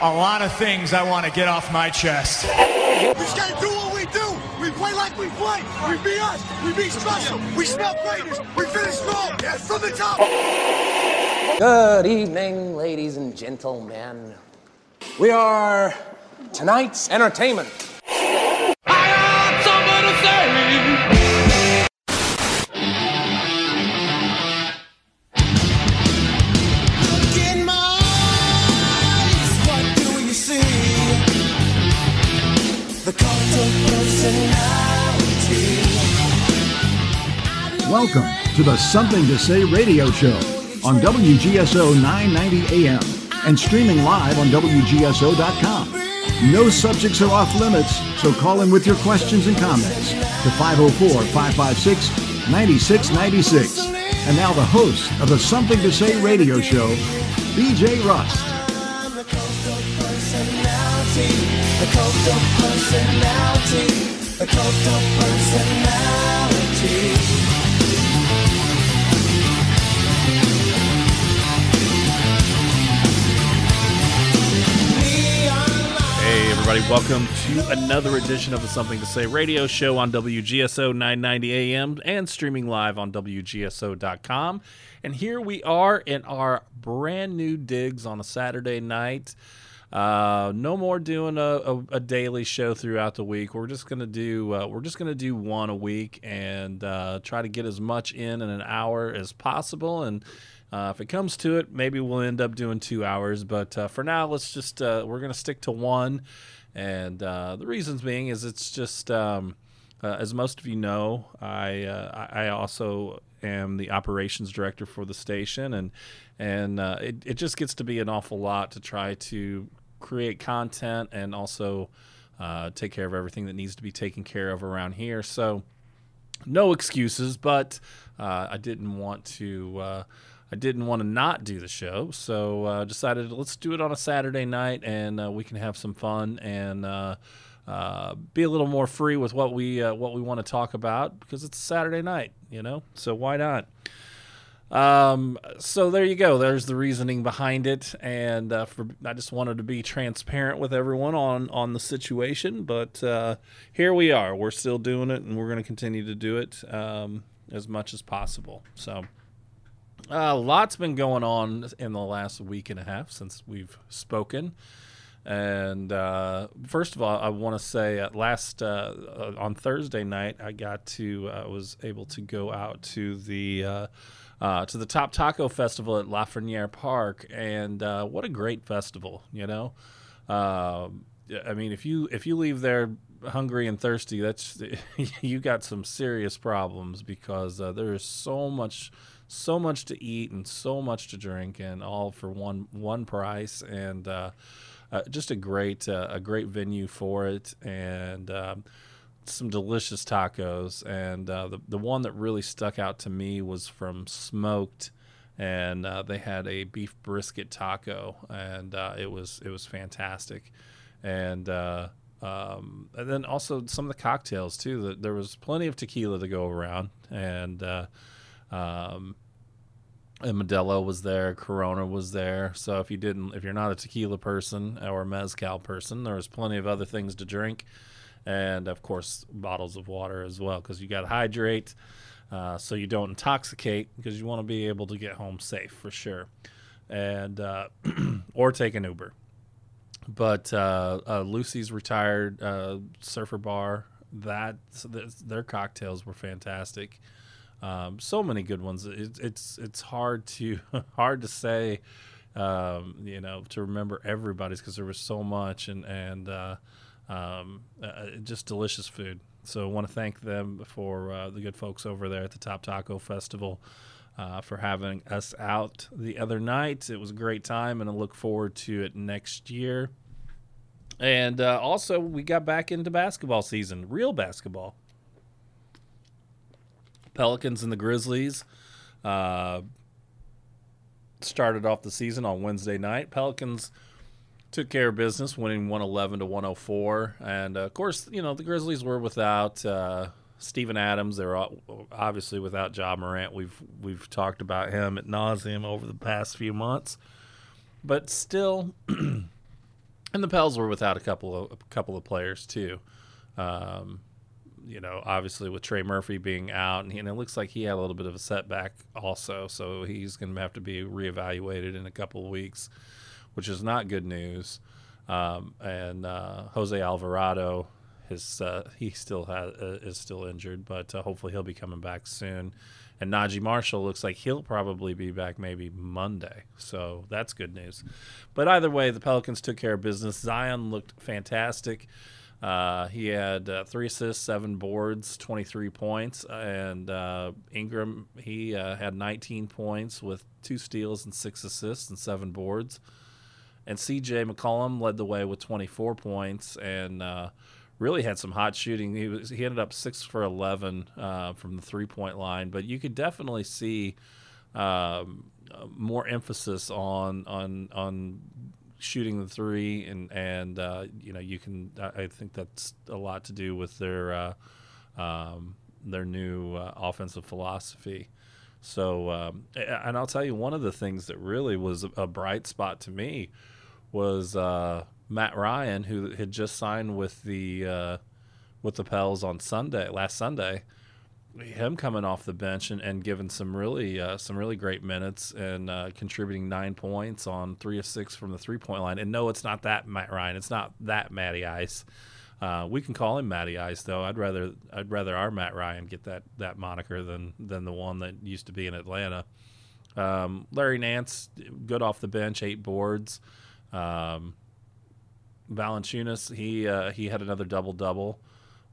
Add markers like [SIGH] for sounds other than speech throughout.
a lot of things I want to get off my chest. We just gotta do what we do. We play like we play. We be us. We be special. We smell greatness. We finish strong. Yes, from the top. Good evening, ladies and gentlemen. We are tonight's entertainment. Welcome to the Something to Say radio show on WGSO 990 AM and streaming live on WGSO.com. No subjects are off limits, so call in with your questions and comments to 504 556 9696. And now the host of the Something to Say radio show, BJ Rust. The cult of personality. Everybody, welcome to another edition of the Something to Say radio show on WGSO 990 AM and streaming live on WGSO.com. And here we are in our brand new digs on a Saturday night. Uh, no more doing a, a, a daily show throughout the week. We're just gonna do uh, we're just gonna do one a week and uh, try to get as much in in an hour as possible. And uh, if it comes to it, maybe we'll end up doing two hours. But uh, for now, let's just uh, we're gonna stick to one. And uh, the reasons being is it's just um, uh, as most of you know, I uh, I also am the operations director for the station, and and uh, it it just gets to be an awful lot to try to create content and also uh, take care of everything that needs to be taken care of around here. So no excuses, but uh, I didn't want to. I didn't want to not do the show, so uh, decided let's do it on a Saturday night, and uh, we can have some fun and uh, uh, be a little more free with what we uh, what we want to talk about because it's a Saturday night, you know. So why not? Um, so there you go. There's the reasoning behind it, and uh, for, I just wanted to be transparent with everyone on on the situation. But uh, here we are. We're still doing it, and we're going to continue to do it um, as much as possible. So. A uh, lot's been going on in the last week and a half since we've spoken. And uh, first of all, I want to say at last uh, uh, on Thursday night, I got to uh, was able to go out to the uh, uh, to the Top Taco Festival at Lafreniere Park, and what a great festival! You know, Um I mean, if you if you leave there hungry and thirsty, that's [LAUGHS] you got some serious problems because there is so much so much to eat and so much to drink, and all for one one price and uh, uh, just a great uh, a great venue for it, and um, some delicious tacos. And uh, the the one that really stuck out to me was from Smoked, and uh, they had a beef brisket taco, and uh, it was it was fantastic, and. Uh, um, and then also some of the cocktails too. That there was plenty of tequila to go around, and uh, um, and Modelo was there, Corona was there. So if you didn't, if you're not a tequila person or a mezcal person, there was plenty of other things to drink, and of course bottles of water as well, because you got to hydrate, uh, so you don't intoxicate, because you want to be able to get home safe for sure, and uh, [CLEARS THROAT] or take an Uber. But uh, uh, Lucy's retired uh, surfer bar. That so th- their cocktails were fantastic. Um, so many good ones. It, it's it's hard to [LAUGHS] hard to say, um, you know, to remember everybody's because there was so much and and uh, um, uh, just delicious food. So I want to thank them for uh, the good folks over there at the Top Taco Festival. Uh, for having us out the other night. It was a great time, and I look forward to it next year. And uh, also, we got back into basketball season, real basketball. Pelicans and the Grizzlies uh, started off the season on Wednesday night. Pelicans took care of business, winning 111 to 104. And uh, of course, you know, the Grizzlies were without uh, Steven Adams. They're obviously without Ja Morant. We've we've talked about him at nauseum over the past few months. But still, [CLEARS THROAT] and the Pels were without a couple of a couple of players too. Um, you know, obviously with Trey Murphy being out, and, he, and, it looks like he had a little bit of a setback also, so he's going to have to be reevaluated in a couple of weeks, which is not good news. Um, and uh, Jose Alvarado, his uh, he still has uh, is still injured, but uh, hopefully he'll be coming back soon. And Naji Marshall looks like he'll probably be back maybe Monday, so that's good news. But either way, the Pelicans took care of business. Zion looked fantastic. Uh, he had uh, three assists, seven boards, 23 points. And uh, Ingram, he uh, had 19 points with two steals and six assists and seven boards. And CJ McCollum led the way with 24 points and uh, really had some hot shooting. He, was, he ended up six for 11 uh, from the three point line, but you could definitely see. Um, more emphasis on on on shooting the three, and and uh, you know you can. I think that's a lot to do with their uh, um, their new uh, offensive philosophy. So, um, and I'll tell you, one of the things that really was a bright spot to me was uh, Matt Ryan, who had just signed with the uh, with the Pels on Sunday, last Sunday him coming off the bench and, and giving some really uh, some really great minutes and uh, contributing nine points on three of six from the three point line. And no, it's not that Matt Ryan. It's not that Matty Ice. Uh, we can call him Matty Ice though. I'd rather I'd rather our Matt Ryan get that that moniker than than the one that used to be in Atlanta. Um, Larry Nance, good off the bench, eight boards. Um, Valanciunas, he uh, he had another double double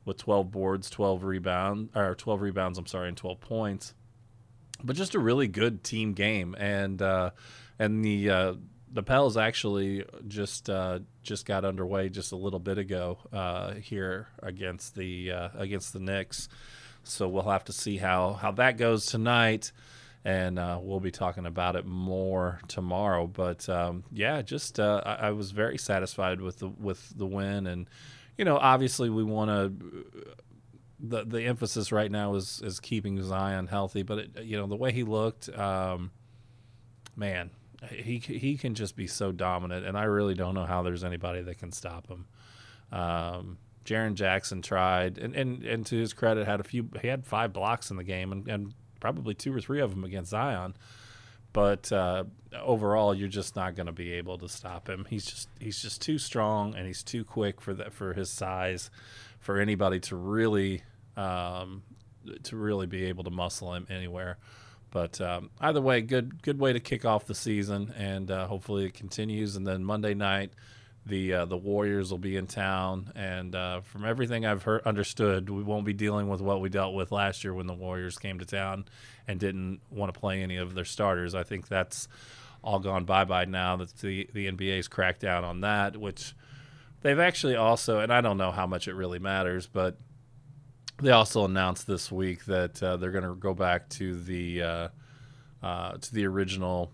with 12 boards, 12 rebound or 12 rebounds, I'm sorry, and 12 points. But just a really good team game and uh, and the uh, the Pels actually just uh, just got underway just a little bit ago uh, here against the uh, against the Knicks. So we'll have to see how how that goes tonight and uh, we'll be talking about it more tomorrow. But um, yeah, just uh, I, I, was very satisfied with the with the win, and you know, obviously we want to. The the emphasis right now is is keeping Zion healthy, but it, you know the way he looked, um, man, he he can just be so dominant, and I really don't know how there's anybody that can stop him. Um, Jaren Jackson tried, and, and and to his credit, had a few. He had five blocks in the game, and, and probably two or three of them against Zion. But uh, overall, you're just not going to be able to stop him. He's just he's just too strong and he's too quick for that for his size, for anybody to really um, to really be able to muscle him anywhere. But um, either way, good good way to kick off the season, and uh, hopefully it continues. And then Monday night, the uh, the Warriors will be in town, and uh, from everything I've heard understood, we won't be dealing with what we dealt with last year when the Warriors came to town and didn't want to play any of their starters. I think that's all gone bye bye now that the the NBA's cracked down on that, which they've actually also, and I don't know how much it really matters, but they also announced this week that uh, they're going to go back to the uh, uh, to the original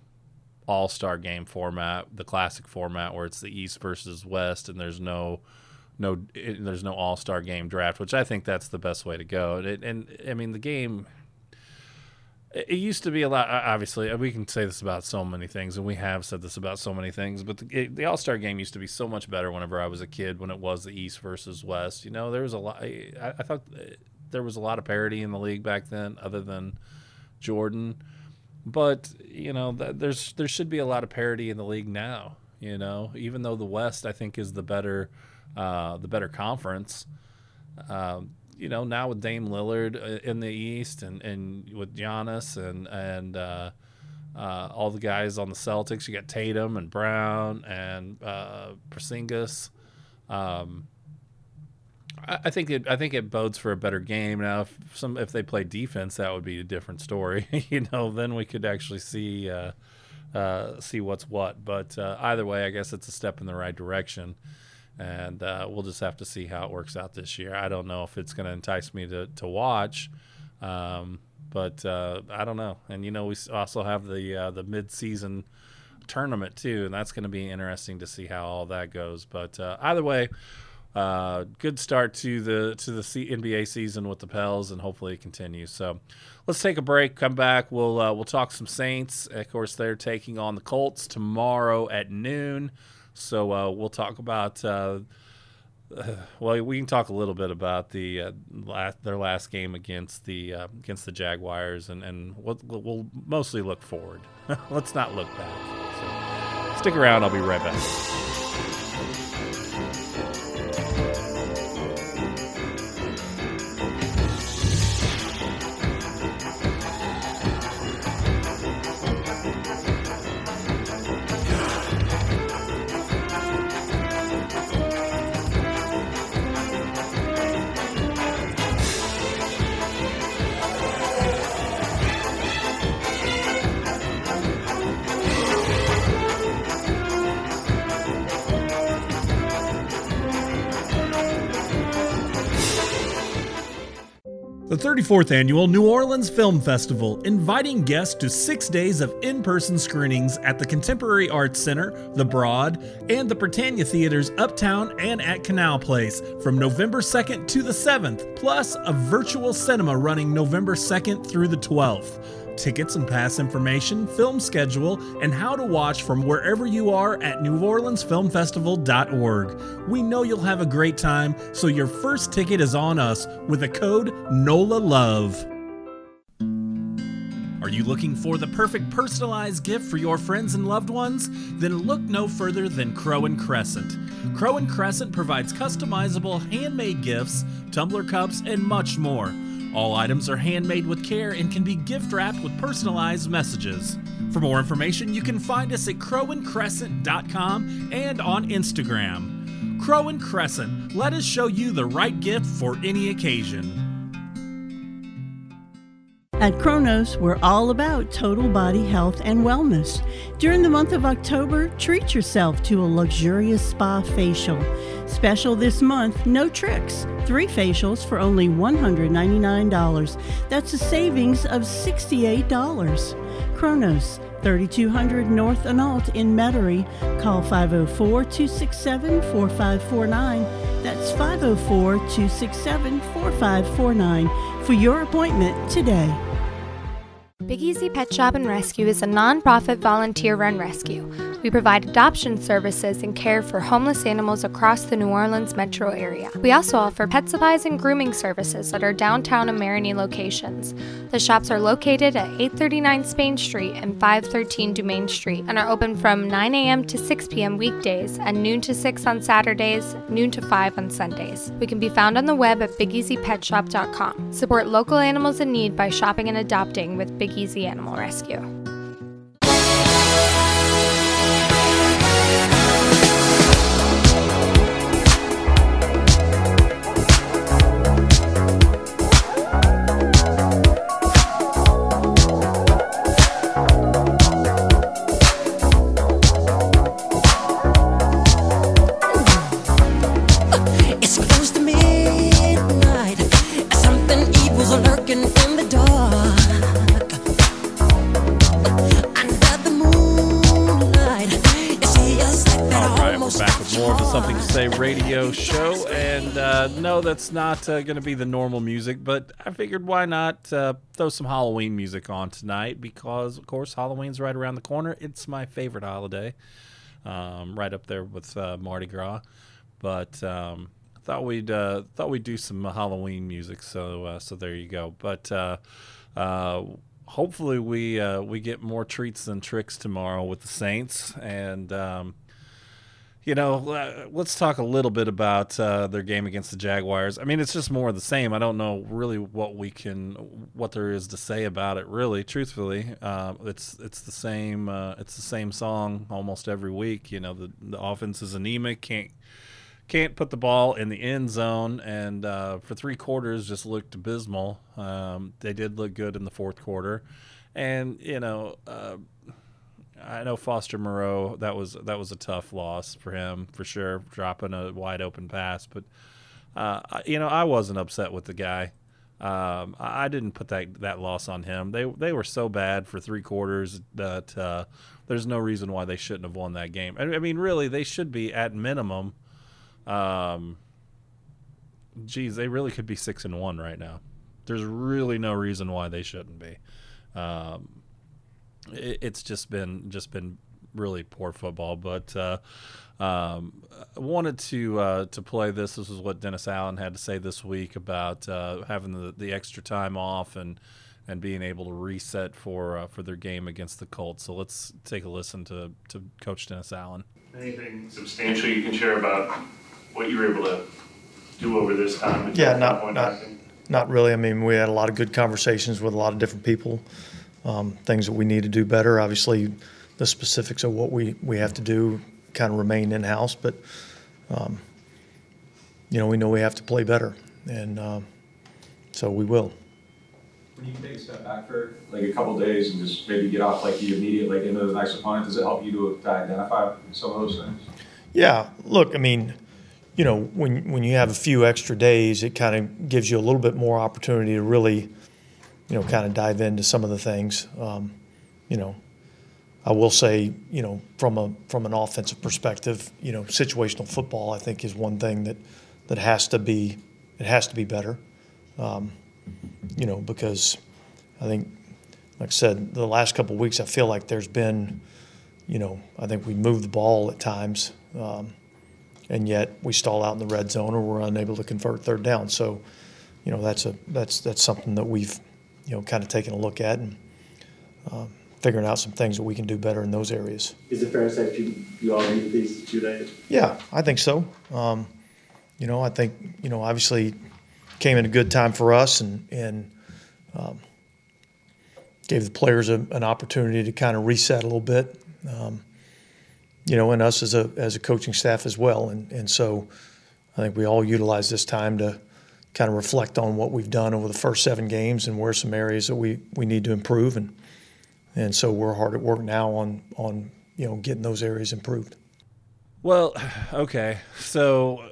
all star game format, the classic format where it's the East versus West, and there's no no there's no all star game draft, which I think that's the best way to go. And, and I mean the game. It used to be a lot. Obviously, uh, we can say this about so many things, and we have said this about so many things. But the, the All Star Game used to be so much better whenever I was a kid. When it was the East versus West, you know, there was a lot. I, I thought uh, there was a lot of parity in the league back then, other than Jordan but you know, there's there should be a lot of parity in the league now. You know, even though the West I think is the better uh, the better conference. Um, you know, now with Dame Lillard uh, in the East and, and with Giannis and and uh, uh, all the guys on the Celtics, you got Tatum and Brown and uh, Porzingis. Um, I think it. I think it bodes for a better game. Now, if some if they play defense, that would be a different story. [LAUGHS] you know, then we could actually see uh, uh, see what's what. But uh, either way, I guess it's a step in the right direction, and uh, we'll just have to see how it works out this year. I don't know if it's going to entice me to to watch, um, but uh, I don't know. And you know, we also have the uh, the mid season tournament too, and that's going to be interesting to see how all that goes. But either way uh, good start to the to the C- NBA season with the Pels, and hopefully it continues. So, let's take a break. Come back. We'll uh, we'll talk some Saints. Of course, they're taking on the Colts tomorrow at noon. So uh, we'll talk about. Uh, [SIGHS] well, we can talk a little bit about the uh, last, their last game against the against the Jaguars, and and we'll, we'll mostly look forward. [LAUGHS] Let's not look back. So stick around. I'll be right back. 34th annual New Orleans Film Festival, inviting guests to six days of in person screenings at the Contemporary Arts Center, The Broad, and the Britannia Theaters uptown and at Canal Place from November 2nd to the 7th, plus a virtual cinema running November 2nd through the 12th. Tickets and pass information, film schedule, and how to watch from wherever you are at NewOrleansFilmFestival.org. We know you'll have a great time, so your first ticket is on us with the code NOLA LOVE. Are you looking for the perfect personalized gift for your friends and loved ones? Then look no further than Crow and Crescent. Crow and Crescent provides customizable handmade gifts, tumbler cups, and much more. All items are handmade with care and can be gift wrapped with personalized messages. For more information, you can find us at crowandcrescent.com and on Instagram. Crow and Crescent, let us show you the right gift for any occasion. At Kronos, we're all about total body health and wellness. During the month of October, treat yourself to a luxurious spa facial. Special this month, no tricks. Three facials for only $199. That's a savings of $68. Kronos, 3200 North Analt in Metairie. Call 504 267 4549. That's 504 267 4549 for your appointment today. Big Easy Pet Shop and Rescue is a nonprofit volunteer run rescue. We provide adoption services and care for homeless animals across the New Orleans metro area. We also offer pet supplies and grooming services at our downtown and Marigny locations. The shops are located at 839 Spain Street and 513 Dumaine Street and are open from 9 a.m. to 6 p.m. weekdays and noon to 6 on Saturdays, noon to 5 on Sundays. We can be found on the web at bigeasypetshop.com. Support local animals in need by shopping and adopting with Big Easy Animal Rescue. That's not uh, going to be the normal music, but I figured why not uh, throw some Halloween music on tonight because, of course, Halloween's right around the corner. It's my favorite holiday, um, right up there with uh, Mardi Gras. But um, I thought we'd uh, thought we'd do some Halloween music, so uh, so there you go. But uh, hopefully we we get more treats than tricks tomorrow with the Saints, and um, you know, uh, let's talk a little bit about uh, their game against the Jaguars. I mean, it's just more of the same. I don't know really what we can, what there is to say about it. Really, truthfully, uh, it's it's the same. Uh, it's the same song almost every week. You know, the the offense is anemic. Can't can't put the ball in the end zone, and uh, for three quarters just looked abysmal. Um, they did look good in the fourth quarter, and you know. I know Foster Moreau. That was that was a tough loss for him for sure, dropping a wide open pass. But uh, you know, I wasn't upset with the guy. Um, I didn't put that that loss on him. They they were so bad for three quarters that uh, there's no reason why they shouldn't have won that game. I I mean, really, they should be at minimum. Um, geez, they really could be six and one right now. There's really no reason why they shouldn't be. Um, it's just been just been really poor football. But uh, um, I wanted to uh, to play this. This is what Dennis Allen had to say this week about uh, having the, the extra time off and and being able to reset for uh, for their game against the Colts. So let's take a listen to to Coach Dennis Allen. Anything substantial you can share about what you were able to do over this time? Yeah, not not not really. I mean, we had a lot of good conversations with a lot of different people. Um, things that we need to do better. Obviously, the specifics of what we we have to do kind of remain in house, but um, you know, we know we have to play better, and um, so we will. When you take a step back for like a couple days and just maybe get off like the immediate like into the next opponent, does it help you to, to identify some of those things? Yeah, look, I mean, you know, when when you have a few extra days, it kind of gives you a little bit more opportunity to really, you know, kind of dive into some of the things. Um, you know, I will say, you know, from a from an offensive perspective, you know, situational football I think is one thing that that has to be it has to be better. Um, you know, because I think, like I said, the last couple of weeks I feel like there's been, you know, I think we moved the ball at times, um, and yet we stall out in the red zone or we're unable to convert third down. So, you know, that's a that's that's something that we've, you know, kind of taking a look at and. Um, figuring out some things that we can do better in those areas. Is it fair to say you, you all need these two days? Yeah, I think so. Um, you know, I think you know obviously came in a good time for us and and um, gave the players a, an opportunity to kind of reset a little bit. Um, you know, and us as a as a coaching staff as well, and and so I think we all utilize this time to kind of reflect on what we've done over the first seven games and where some areas that we we need to improve. And and so we're hard at work now on on you know getting those areas improved. Well, [SIGHS] okay, so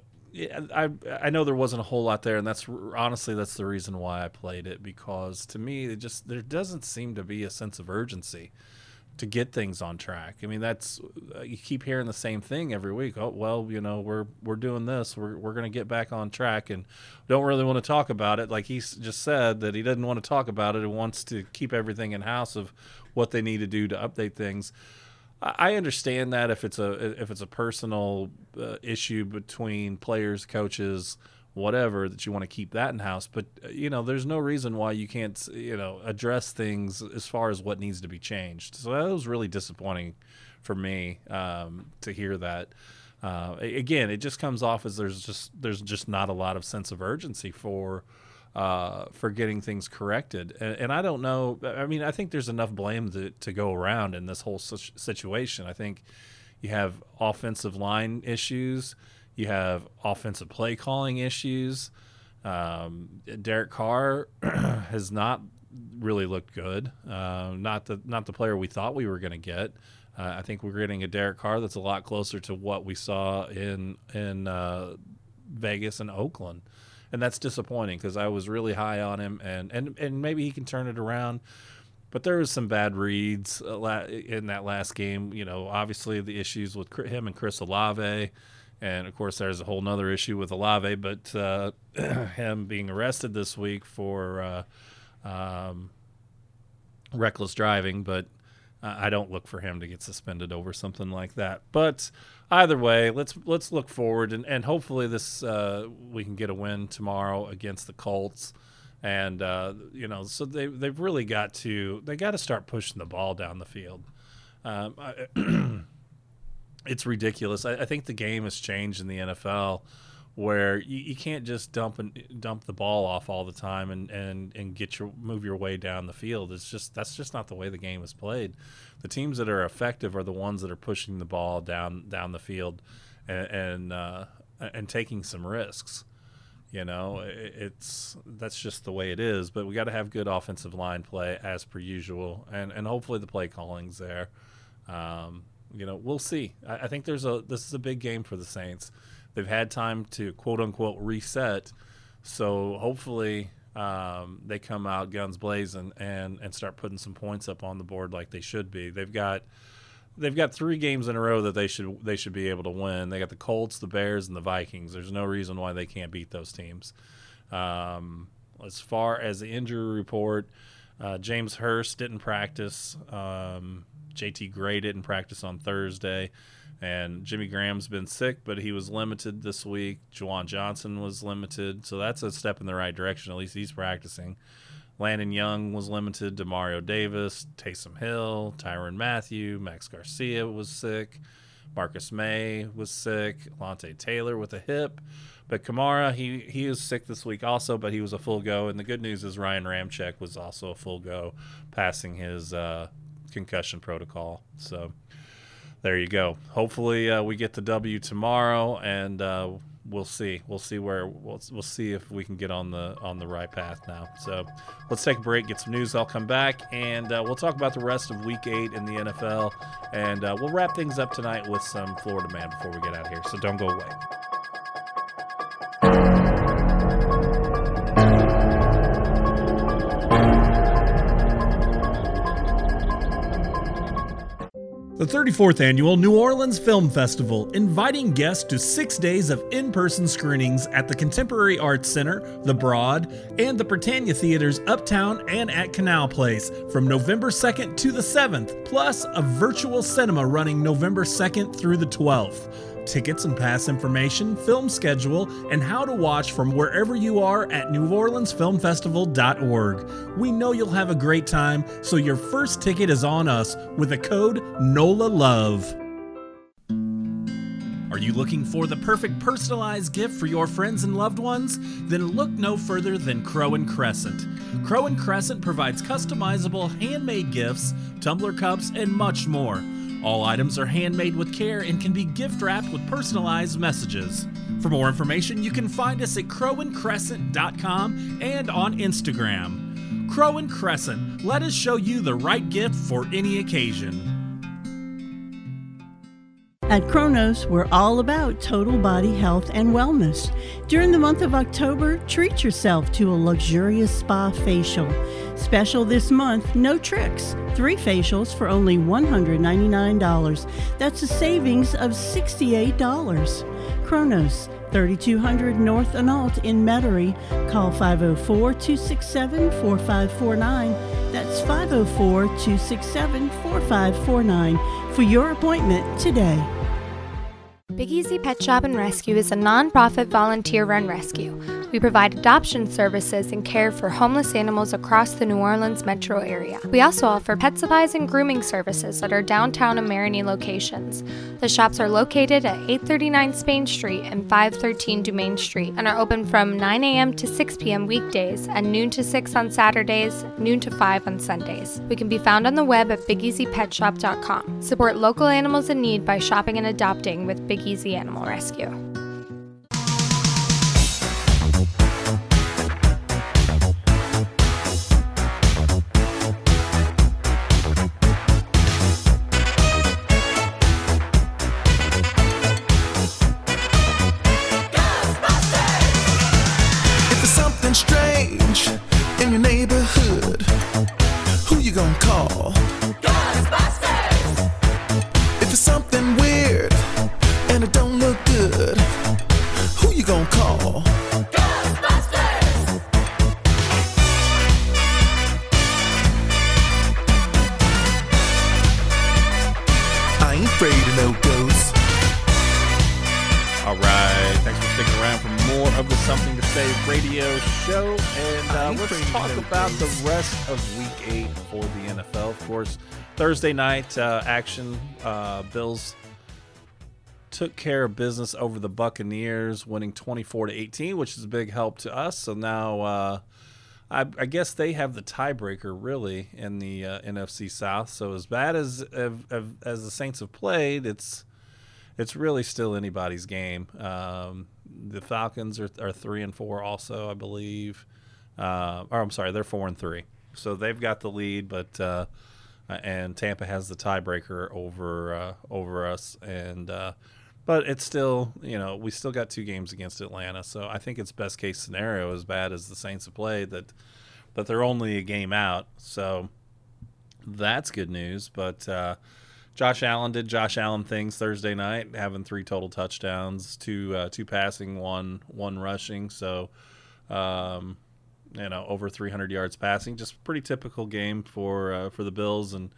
I I know there wasn't a whole lot there, and that's honestly that's the reason why I played it because to me it just there doesn't seem to be a sense of urgency to get things on track. I mean, that's uh, you keep hearing the same thing every week. Oh well, you know we're we're doing this, we're we're going to get back on track, and don't really want to talk about it. Like he just said that he doesn't want to talk about it and wants to keep everything in house of what they need to do to update things. I understand that if it's a if it's a personal uh, issue between players, coaches, whatever, that you want to keep that in house. But uh, you know, there's no reason why you can't you know address things as far as what needs to be changed. So that was really disappointing for me um, to hear that. Uh, again, it just comes off as there's just there's just not a lot of sense of urgency for uh, for getting things corrected. And, and, I don't know. I mean, I think there's enough blame to, to go around in this whole situation. I think you have offensive line issues, you have offensive play calling issues. Um, Derek Carr [CLEARS THROAT] has not really looked good. Uh, not the not the player we thought we were going to get. Uh, I think we're getting a Derek Carr that's a lot closer to what we saw in in uh, Vegas and Oakland and that's disappointing because I was really high on him, and and and maybe he can turn it around. But there was some bad reads uh, in that last game. You know, obviously the issues with him and Chris Olave, and of course there's a whole nother issue with Olave. But uh, [CLEARS THROAT] him being arrested this week for uh, um, reckless driving, but I don't look for him to get suspended over something like that. But either way, let's let's look forward and, and hopefully this uh, we can get a win tomorrow against the Colts. And uh, you know, so they they've really got to they got to start pushing the ball down the field. Um, I, [CLEARS THROAT] it's ridiculous. I, I, think the game has changed in the NFL where you, you can't just dump and dump the ball off all the time and, and, and get your move your way down the field. It's just that's just not the way the game is played. The teams that are effective are the ones that are pushing the ball down down the field and and, uh, and taking some risks. You know, it's that's just the way it is. But we got to have good offensive line play as per usual, and and hopefully the play calling's there. Um, you know, we'll see. I, I think there's a this is a big game for the Saints they've had time to quote unquote reset. So hopefully um, they come out guns blazing and and start putting some points up on the board like they should be. They've got they've got three games in a row that they should they should be able to win. They got the Colts, the Bears, and the Vikings. There's no reason why they can't beat those teams. Um, as far as the injury report, Uh, James Hurst didn't practice. Um, JT Gray didn't practice on Thursday. And Jimmy Graham's been sick, but he was limited this week. Juwan Johnson was limited. So that's a step in the right direction. At least he's practicing. Landon Young was limited. Demario Davis, Taysom Hill, Tyrann Mathieu, Max Garcia was sick. Marcus Maye was sick. Alontae Taylor with a hip. But Kamara, he he is sick this week also, but he was a full go. And the good news is Ryan Ramczyk was also a full go, passing his uh, concussion protocol. So there you go. Hopefully uh, we get the W tomorrow, and uh, we'll see. We'll see where we'll, we'll see if we can get on the on the right path now. So let's take a break, get some news. I'll come back, and uh, we'll talk about the rest of Week Eight in the NFL, and uh, we'll wrap things up tonight with some Florida man before we get out of here. So don't go away. The 34th annual New Orleans Film Festival, inviting guests to six days of in person screenings at the Contemporary Arts Center, the Broad, and the Britannia Theaters uptown and at Canal Place from November 2nd to the 7th, plus a virtual cinema running November 2nd through the 12th. Tickets and pass information, film schedule, and how to watch from wherever you are at NewOrleansFilmFestival.org. We know you'll have a great time, so your first ticket is on us with the code NOLA LOVE. Are you looking for the perfect personalized gift for your friends and loved ones? Then look no further than Crow and Crescent. Crow and Crescent provides customizable handmade gifts, tumbler cups, and much more. All items are handmade with care and can be gift wrapped with personalized messages. For more information, you can find us at crowandcrescent.com and on Instagram. Crow and Crescent, let us show you the right gift for any occasion. At Kronos, we're all about total body health and wellness. During the month of October, treat yourself to a luxurious spa facial. Special this month, no tricks. Three facials for only $199. That's a savings of $68. Kronos, 3200 North Analt in Metairie. Call 504 267 4549. That's 504 267 4549 for your appointment today. Big Easy Pet Shop and Rescue is a nonprofit volunteer run rescue. We provide adoption services and care for homeless animals across the New Orleans metro area. We also offer pet supplies and grooming services at our downtown and Marigny locations. The shops are located at 839 Spain Street and 513 Dumaine Street and are open from 9 a.m. to 6 p.m. weekdays and noon to 6 on Saturdays, noon to 5 on Sundays. We can be found on the web at bigeasypetshop.com. Support local animals in need by shopping and adopting with Big Easy Animal Rescue. Thursday night uh, action. Uh, Bills took care of business over the Buccaneers, winning 24 to 18, which is a big help to us. So now uh, I, I guess they have the tiebreaker really in the uh, NFC South. So as bad as as the Saints have played, it's it's really still anybody's game. Um, the Falcons are, are three and four, also, I believe. Uh, or I'm sorry, they're four and three, so they've got the lead. But uh, and Tampa has the tiebreaker over uh, over us, and uh, but it's still you know we still got two games against Atlanta, so I think it's best case scenario as bad as the Saints have played that that they're only a game out. So that's good news, but. Uh, Josh Allen did Josh Allen things Thursday night, having three total touchdowns, two uh, two passing, one one rushing. So, um, you know, over 300 yards passing. Just pretty typical game for uh, for the Bills. And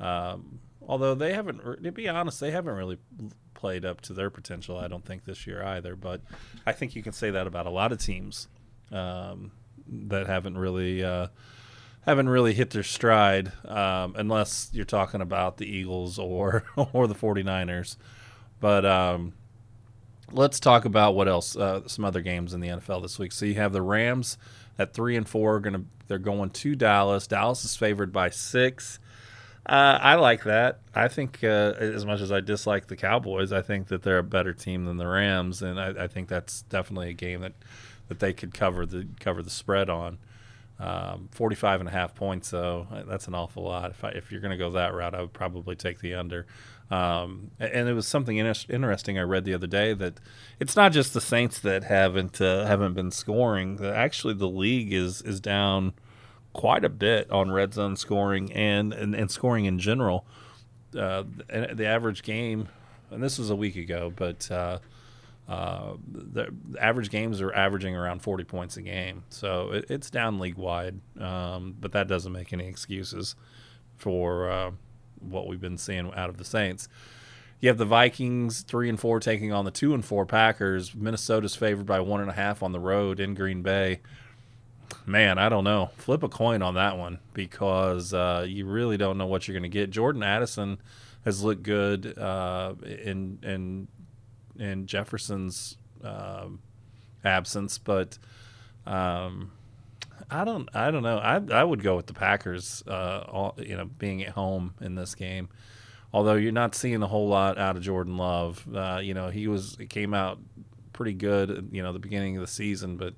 um, although they haven't, to be honest, they haven't really played up to their potential. I don't think this year either. But I think you can say that about a lot of teams um, that haven't really. Uh, haven't really hit their stride um, unless you're talking about the Eagles or [LAUGHS] or the 49ers. But um, let's talk about what else. Uh, some other games in the NFL this week. So you have the Rams at three and four. Going to they're going to Dallas. Dallas is favored by six. Uh, I like that. I think uh, as much as I dislike the Cowboys, I think that they're a better team than the Rams, and I, I think that's definitely a game that, that they could cover the cover the spread on. Um, 45 and a half points, though, that's an awful lot. If, I, if you're going to go that route, I would probably take the under. Um, and it was something in- interesting I read the other day that it's not just the Saints that haven't uh, haven't been scoring. Actually, the league is is down quite a bit on red zone scoring and and, and scoring in general. Uh, the average game, and this was a week ago, but uh, uh, the average games are averaging around 40 points a game. So it, it's down league wide, um, but that doesn't make any excuses for uh, what we've been seeing out of the Saints. You have the Vikings three and four taking on the two and four Packers. Minnesota's favored by one and a half on the road in Green Bay. Man, I don't know. Flip a coin on that one because uh, you really don't know what you're going to get. Jordan Addison has looked good uh, in in in Jefferson's um, absence, but um, I don't I don't know. I I would go with the Packers. Uh, all, you know, being at home in this game, although you're not seeing a whole lot out of Jordan Love. Uh, you know, he was came out pretty good. You know, the beginning of the season, but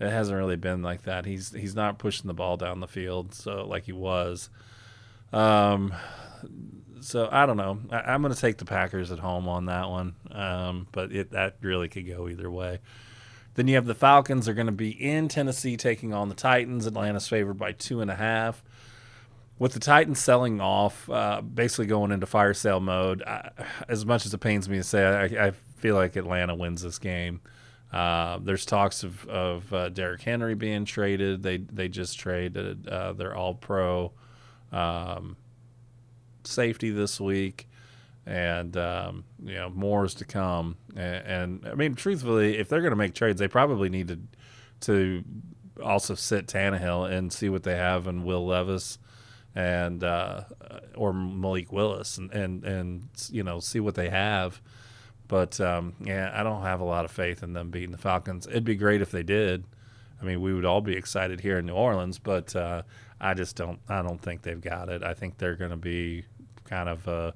it hasn't really been like that. He's he's not pushing the ball down the field so like he was. Um, so I don't know. I, am going to take the Packers at home on that one, um, but it, that really could go either way. Then you have the Falcons. They're going to be in Tennessee taking on the Titans. Atlanta's favored by two and a half. With the Titans selling off, uh, basically going into fire sale mode, I, as much as it pains me to say, I, I feel like Atlanta wins this game. Uh, there's talks of, of uh, Derrick Henry being traded. They they just traded uh, their All Pro um, safety this week, and um, you know more is to come. And, and I mean, truthfully, if they're going to make trades, they probably need to to also sit Tannehill and see what they have in Will Levis and uh, or Malik Willis and, and and you know see what they have. But um, yeah, I don't have a lot of faith in them beating the Falcons. It'd be great if they did. I mean, we would all be excited here in New Orleans, but uh, I just don't. I don't think they've got it. I think they're going to be kind of uh,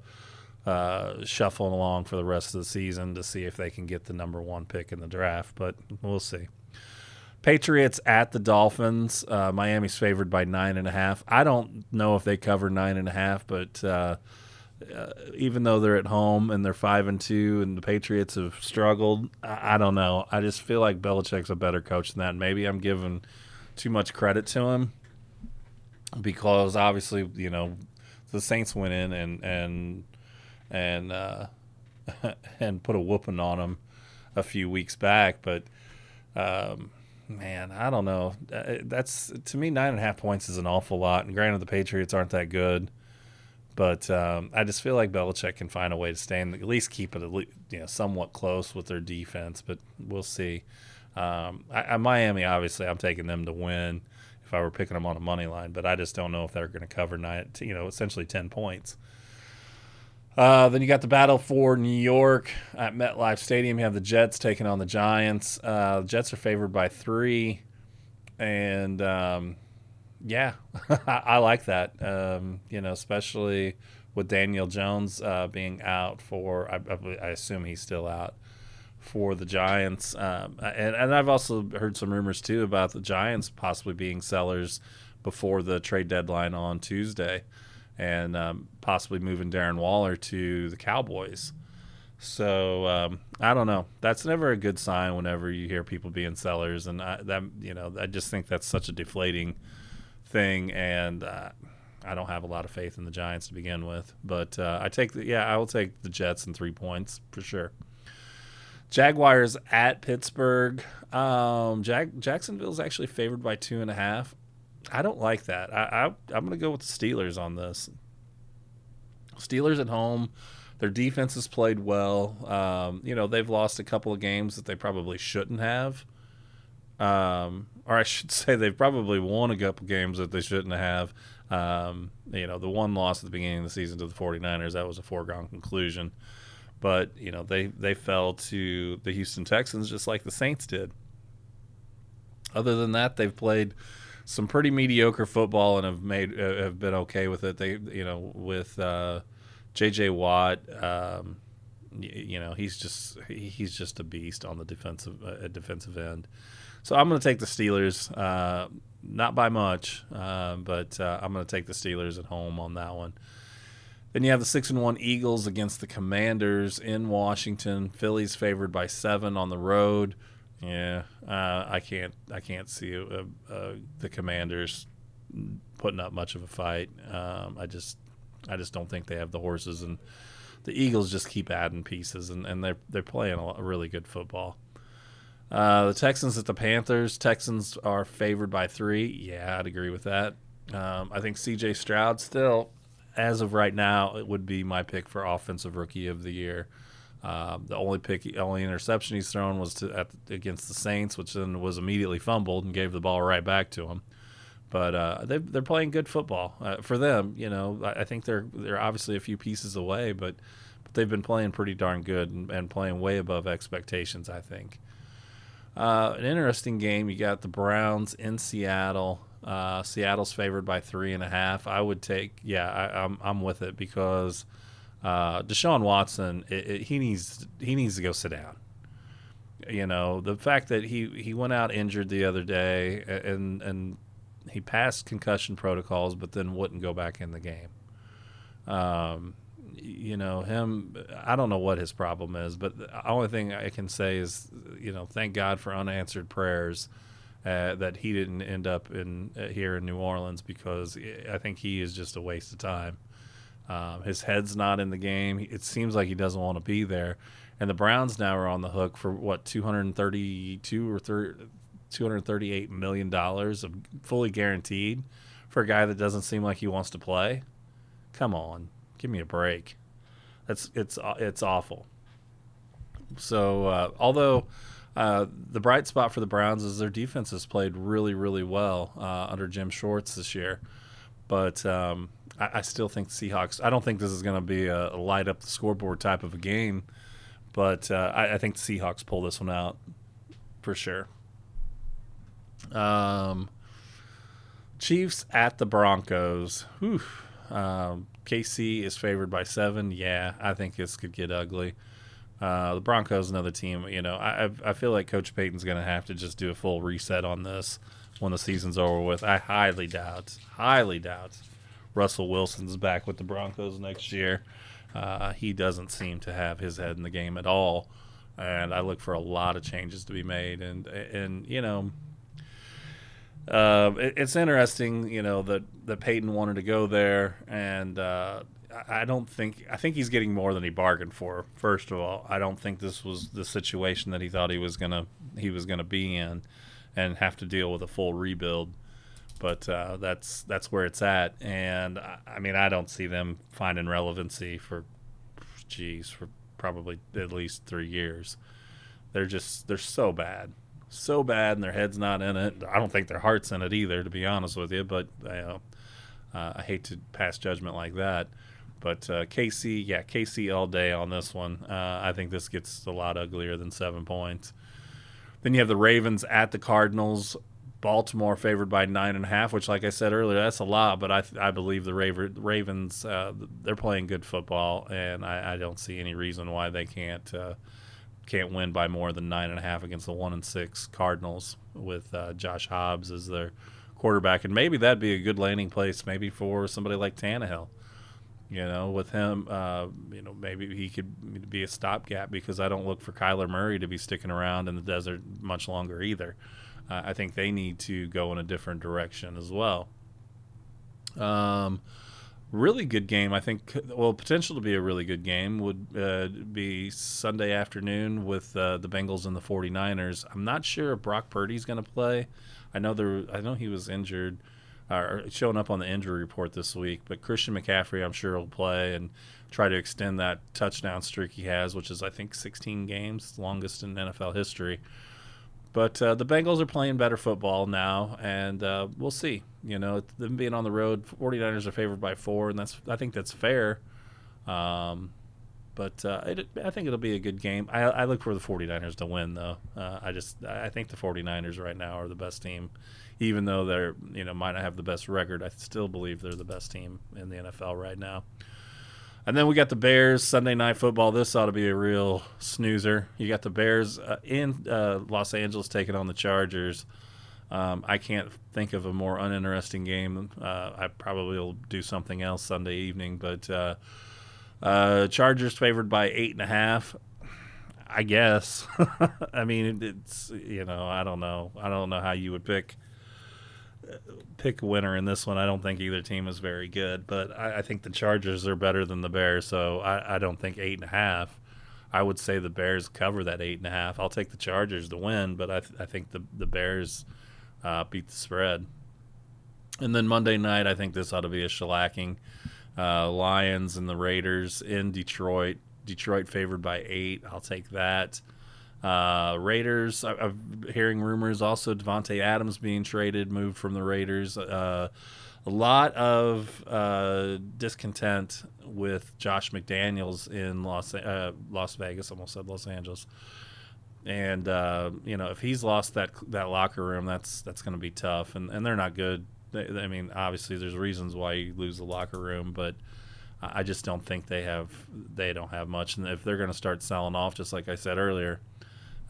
uh, shuffling along for the rest of the season to see if they can get the number one pick in the draft. But we'll see. Patriots at the Dolphins. Uh, Miami's favored by nine and a half. I don't know if they cover nine and a half, but uh, uh, even though they're at home and they're five and two, and the Patriots have struggled, I, I don't know. I just feel like Belichick's a better coach than that. Maybe I'm giving too much credit to him because obviously, you know, the Saints went in and and and uh, [LAUGHS] and put a whooping on them a few weeks back, but um, man, I don't know. Uh, that's to me nine and a half points is an awful lot. And granted, the Patriots aren't that good, but um, I just feel like Belichick can find a way to stay in, at least keep it you know somewhat close with their defense. But we'll see. Um, I, I, Miami, obviously, I'm taking them to win if I were picking them on a money line, but I just don't know if they're going to cover nine, you know, essentially 10 points. Uh, then you got the battle for New York at MetLife Stadium. You have the Jets taking on the Giants. Uh, the Jets are favored by three, and um, yeah, [LAUGHS] I, like that. Um, you know, especially with Daniel Jones uh, being out for, I, I, assume he's still out for the Giants. Um, and, and I've also heard some rumors too about the Giants possibly being sellers before the trade deadline on Tuesday and um, possibly moving Darren Waller to the Cowboys. So um, I don't know. That's never a good sign whenever you hear people being sellers, and I, that you know I just think that's such a deflating thing, and uh, I don't have a lot of faith in the Giants to begin with. But uh, I take the yeah I will take the Jets and three points for sure. Jaguars at Pittsburgh. Um, Jack, Jacksonville's actually favored by two and a half. I don't like that. I, I I'm going to go with the Steelers on this. Steelers at home. Their defense has played well. Um, you know, they've lost a couple of games that they probably shouldn't have. Um, or I should [LAUGHS] say they've probably won a couple of games that they shouldn't have. Um, you know, the one loss at the beginning of the season to the 49ers, that was a foregone conclusion. But, you know, they, they fell to the Houston Texans just like the Saints did. Other than that, they've played some pretty mediocre football and have made uh, have been okay with it. They, you know, with uh, J.J. Watt, um, y- you know, he's just he's just a beast on the defensive uh, defensive end. So I'm going to take the Steelers, uh, not by much, uh, but uh, I'm going to take the Steelers at home on that one. Then you have the six and one Eagles against the Commanders in Washington. Philly's favored by seven on the road. Yeah, uh, I can't I can't see uh, uh, the Commanders putting up much of a fight. Um, I just I just don't think they have the horses, and the Eagles just keep adding pieces, and, and they're they're playing a, lot, really good football. Uh, the Texans at the Panthers. Texans are favored by three. Yeah, I'd agree with that. Um, I think C.J. Stroud still, as of right now, it would be my pick for offensive rookie of the year. Um, the only pick, only interception he's thrown was to, at, against the Saints, which then was immediately fumbled and gave the ball right back to him. But uh, they, they're playing good football uh, for them. You know, I, I think they're they're obviously a few pieces away, but but they've been playing pretty darn good and, and playing way above expectations. I think. Uh, an interesting game. You got the Browns in Seattle. Uh, Seattle's favored by three and a half. I would take. Yeah, I, I'm I'm with it because uh, Deshaun Watson. It, it, he needs he needs to go sit down. You know the fact that he he went out injured the other day and and he passed concussion protocols, but then wouldn't go back in the game. Um, you know him i don't know what his problem is but the only thing i can say is you know thank god for unanswered prayers uh, that he didn't end up in uh, here in new orleans because i think he is just a waste of time. Um, his head's not in the game. It seems like he doesn't want to be there. And the browns now are on the hook for what 232 or 30, 238 million dollars of fully guaranteed for a guy that doesn't seem like he wants to play? Come on. Give me a break. That's it's it's awful. So uh, although uh, the bright spot for the Browns is their defense has played really really well uh, under Jim Schwartz this year, but um, I, I, still think the Seahawks. I don't think this is going to be a, a, light up the scoreboard type of a game, but uh, I, I, think the Seahawks pull this one out for sure. Um, Chiefs at the Broncos. Whew. Um, KC is favored by seven. Yeah, I think this could get ugly. Uh, the Broncos, another team. You know, I I feel like Coach Payton's going to have to just do a full reset on this when the season's over with. I highly doubt, highly doubt, Russell Wilson's back with the Broncos next year. Uh, he doesn't seem to have his head in the game at all, and I look for a lot of changes to be made. And and you know, uh, it, it's interesting, you know, that that Payton wanted to go there, and uh, I don't think I think he's getting more than he bargained for. First of all, I don't think this was the situation that he thought he was gonna he was gonna be in, and have to deal with a full rebuild. But uh, that's that's where it's at, and I mean I don't see them finding relevancy for, geez, for probably at least three years. They're just they're so bad so bad and their head's not in it. I don't think their heart's in it either, to be honest with you. But you know, uh, I hate to pass judgment like that. But uh, KC, yeah, KC all day on this one. Uh, I think this gets a lot uglier than seven points. Then you have the Ravens at the Cardinals. Baltimore favored by nine and a half, which, like I said earlier, that's a lot. But I, I believe the Ravens, uh, they're playing good football, and I, I, don't see any reason why they can't uh, can't win by more than nine and a half against the one and six Cardinals with uh, Josh Dobbs as their quarterback, and maybe that'd be a good landing place, maybe for somebody like Tannehill. You know, with him, uh, you know, maybe he could be a stopgap because I don't look for Kyler Murray to be sticking around in the desert much longer either. Uh, I think they need to go in a different direction as well. Um, really good game. I think, well, potential to be a really good game would uh, be Sunday afternoon with uh, the Bengals and the 49ers. I'm not sure if Brock Purdy's going to play. I know there. I know he was injured, or showing up on the injury report this week. But Christian McCaffrey, I'm sure, will play and try to extend that touchdown streak he has, which is I think 16 games, longest in NFL history. But uh, the Bengals are playing better football now, and uh, we'll see. You know, them being on the road, 49ers are favored by four, and that's I think that's fair. Um, but uh, it, I think it'll be a good game. I, I, look for the 49ers to win, though. Uh, I just I think the 49ers right now are the best team, even though they're you know might not have the best record. I still believe they're the best team in the NFL right now. And then we got the Bears Sunday night football. This ought to be a real snoozer. You got the Bears uh, in uh, Los Angeles taking on the Chargers. Um, I can't think of a more uninteresting game. Uh, I probably will do something else Sunday evening, but uh, uh, Chargers favored by eight and a half. I guess. [LAUGHS] I mean, it's you know, I don't know. I don't know how you would pick pick a winner in this one. I don't think either team is very good, but I, I think the Chargers are better than the Bears, so I, I, don't think eight and a half. I would say the Bears cover that eight and a half. I'll take the Chargers to win, but I, th- I think the the Bears uh, beat the spread. And then Monday night, I think this ought to be a shellacking. Uh, Lions and the Raiders in Detroit. Detroit favored by eight. I'll take that. Uh, Raiders, I, am hearing rumors also Davante Adams being traded, moved from the Raiders. Uh, a lot of uh, discontent with Josh McDaniels in Las uh, Las Vegas. Almost said Los Angeles. And uh, you know, if he's lost that that locker room, that's that's going to be tough. And and they're not good. They, I mean, obviously, there's reasons why you lose the locker room, but I just don't think they have they don't have much. And if they're going to start selling off, just like I said earlier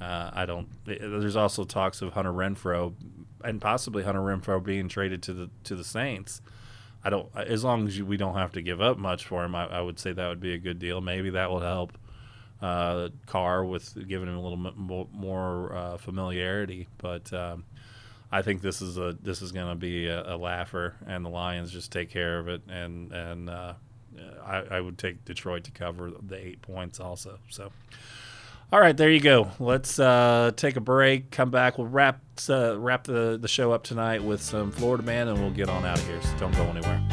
uh, I don't. There's also talks of Hunter Renfrow, and possibly Hunter Renfrow being traded to the to the Saints. I don't. As long as we don't have to give up much for him, I, I would say that would be a good deal. Maybe that will help uh, Carr with giving him a little bit more uh, familiarity. But um, I think this is a this is going to be a, a, laugher, and the Lions just take care of it. And and uh, I, I would take Detroit to cover the eight points also. So. All right, there you go. Let's uh, take a break. Come back. We'll wrap uh, wrap the, the show up tonight with some Florida Man, and we'll get on out of here. So don't go anywhere.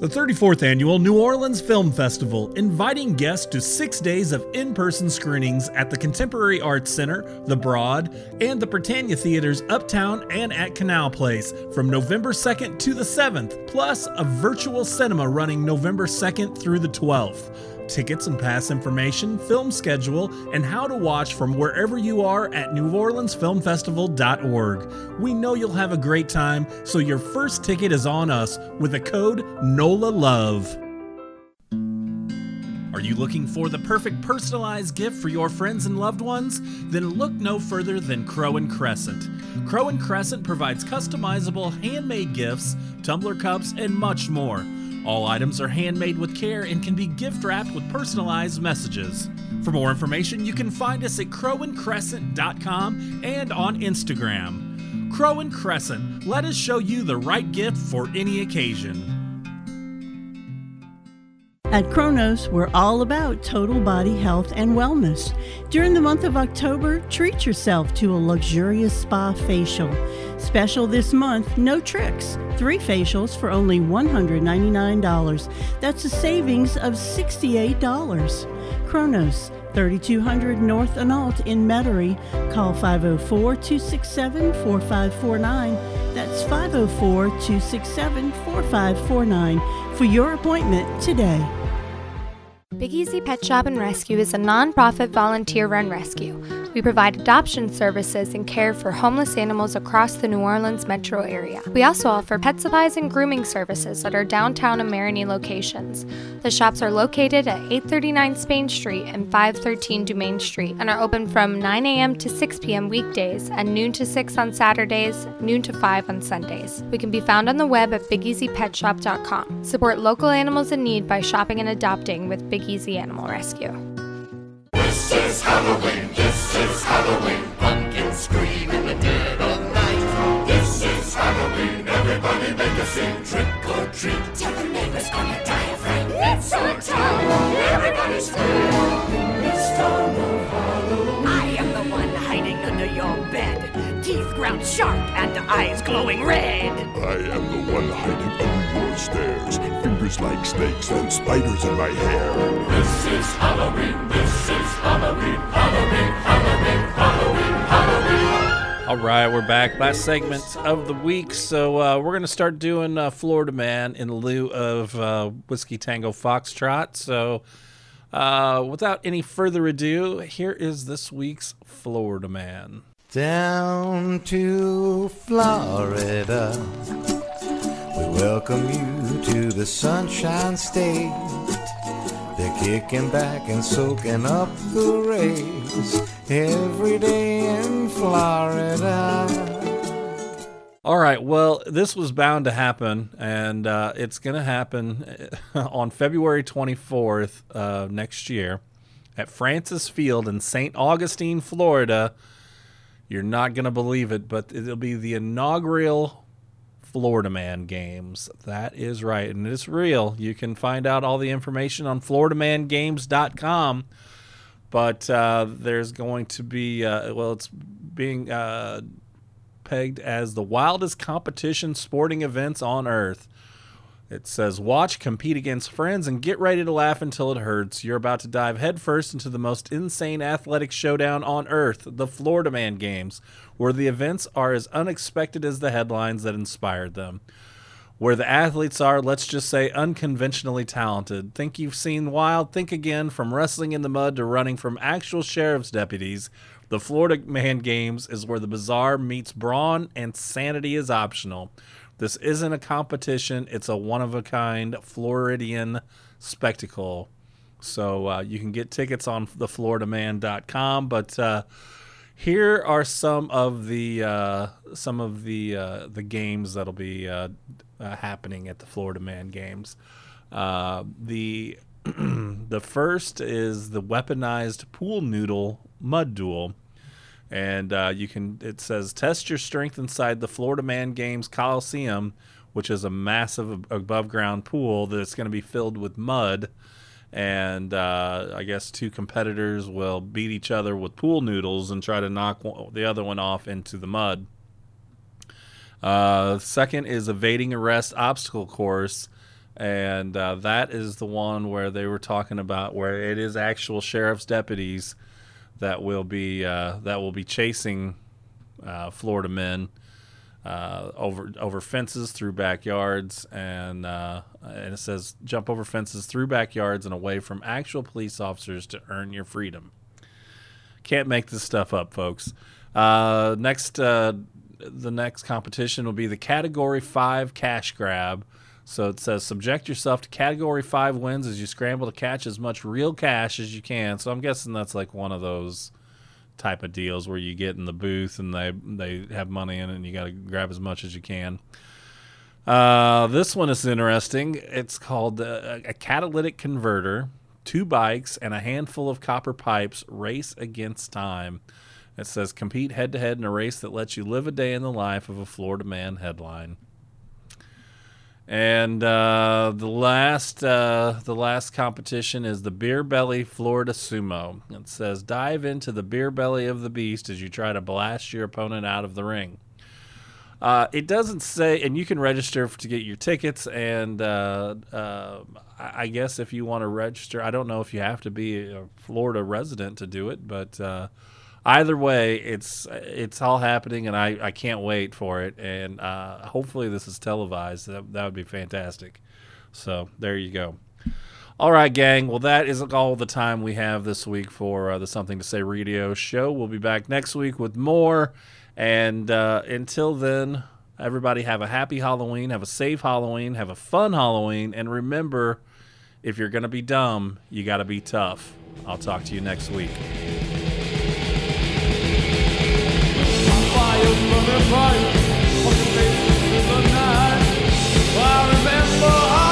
The 34th Annual New Orleans Film Festival, inviting guests to six days of in person screenings at the Contemporary Arts Center, The Broad, and the Prytania Theaters uptown and at Canal Place from November 2nd to the 7th, plus a virtual cinema running November 2nd through the 12th tickets and pass information, film schedule, and how to watch from wherever you are at NewOrleansFilmFestival.org. We know you'll have a great time, so your first ticket is on us with the code NOLA LOVE. Are you looking for the perfect personalized gift for your friends and loved ones? Then look no further than Crow and Crescent. Crow and Crescent provides customizable handmade gifts, tumbler cups, and much more. All items are handmade with care and can be gift wrapped with personalized messages. For more information, you can find us at crowandcrescent.com and on Instagram. Crow and Crescent, let us show you the right gift for any occasion. At Kronos, we're all about total body health and wellness. During the month of October, treat yourself to a luxurious spa facial. Special this month, no tricks. Three facials for only $199. That's a savings of $68. Kronos, 3200 North Arnoult in Metairie. Call 504 267 4549. That's 504 267 4549 for your appointment today. Big Easy Pet Shop and Rescue is a non-profit volunteer-run rescue. We We provide adoption services and care for homeless animals across the New Orleans metro area. We also offer pet supplies and grooming services at our downtown and Marigny locations. The shops are located at 839 Spain Street and 513 Dumaine Street and are open from 9 a.m. to 6 p.m. weekdays and noon to 6 on Saturdays, noon to 5 on Sundays. We can be found on the web at BigEasyPetShop.com. Support local animals in need by shopping and adopting with Big Easy Animal Rescue. This is Halloween, this is Halloween. Pumpkins scream in the dead of night. This is Halloween, everybody make a scene. Trick or treat, tell the neighbors. It's our. Bed. Sharp and eyes glowing red. I am the one hiding under your stairs. Fingers like snakes and spiders in my hair. This is Halloween, this is Halloween, Halloween, Halloween, Halloween, Halloween. All right, we're back. Last segment of the week. So uh, we're going to start doing uh, Florida Man in lieu of uh, Whiskey Tango Foxtrot. So uh, without any further ado, here is this week's Florida Man. Down to Florida, we welcome you to the Sunshine State. They're kicking back and soaking up the rays every day in Florida. All right, well, this was bound to happen, and uh, it's going to happen [LAUGHS] on February 24th uh, next year at Francis Field in St. Augustine, Florida. You're not going to believe it, but it'll be the inaugural Florida Man Games. That is right, and it's real. You can find out all the information on FloridaManGames.com. But uh, there's going to be, uh, well, it's being uh, pegged as the wildest competition sporting events on earth. It says, watch, compete against friends, and get ready to laugh until it hurts. You're about to dive headfirst into the most insane athletic showdown on earth, the Florida Man Games, where the events are as unexpected as the headlines that inspired them. Where the athletes are, let's just say, unconventionally talented. Think you've seen wild? Think again. From wrestling in the mud to running from actual sheriff's deputies, the Florida Man Games is where the bizarre meets brawn and sanity is optional. This isn't a competition, it's a one of a kind Floridian spectacle. So uh, you can get tickets on thefloridaman.com, but uh, here are some of the uh, some of the uh, the games that'll be uh, uh, happening at the Florida Man Games. The [CLEARS THROAT] the first is the weaponized pool noodle mud duel and uh, you can it says test your strength inside the florida man games coliseum which is a massive above ground pool that's going to be filled with mud. And uh, i guess two competitors will beat each other with pool noodles and try to knock one, the other one off into the mud. Uh, second is evading arrest obstacle course. And uh, that is the one where they were talking about where it is actual sheriff's deputies that will be uh, that will be chasing uh, Florida men uh, over over fences through backyards and uh, and it says jump over fences through backyards and away from actual police officers to earn your freedom. Can't make this stuff up, folks. Uh, next, uh, the next competition will be the Category Five Cash Grab. So it says subject yourself to Category Five wins as you scramble to catch as much real cash as you can. So I'm guessing that's like one of those type of deals where you get in the booth and they they have money in it and you got to grab as much as you can. Uh, this one is interesting. It's called uh, a catalytic converter, two bikes, and a handful of copper pipes race against time. It says compete head to head in a race that lets you live a day in the life of a Florida man headline. And uh, the last uh, the last competition is the Beer Belly Florida Sumo. It says dive into the beer belly of the beast as you try to blast your opponent out of the ring. Uh, it doesn't say, and you can register to get your tickets. And uh, uh, I guess if you want to register, I don't know if you have to be a Florida resident to do it, but uh, either way, it's it's all happening, and I, I can't wait for it. And uh, hopefully, this is televised. That, that would be fantastic. So there you go. All right, gang. Well, that is all the time we have this week for uh, the Something to Say radio show. We'll be back next week with more. And uh, until then, everybody have a happy Halloween, have a safe Halloween, have a fun Halloween, and remember if you're going to be dumb, you got to be tough. I'll talk to you next week. Everybody, the you in the night. I remember.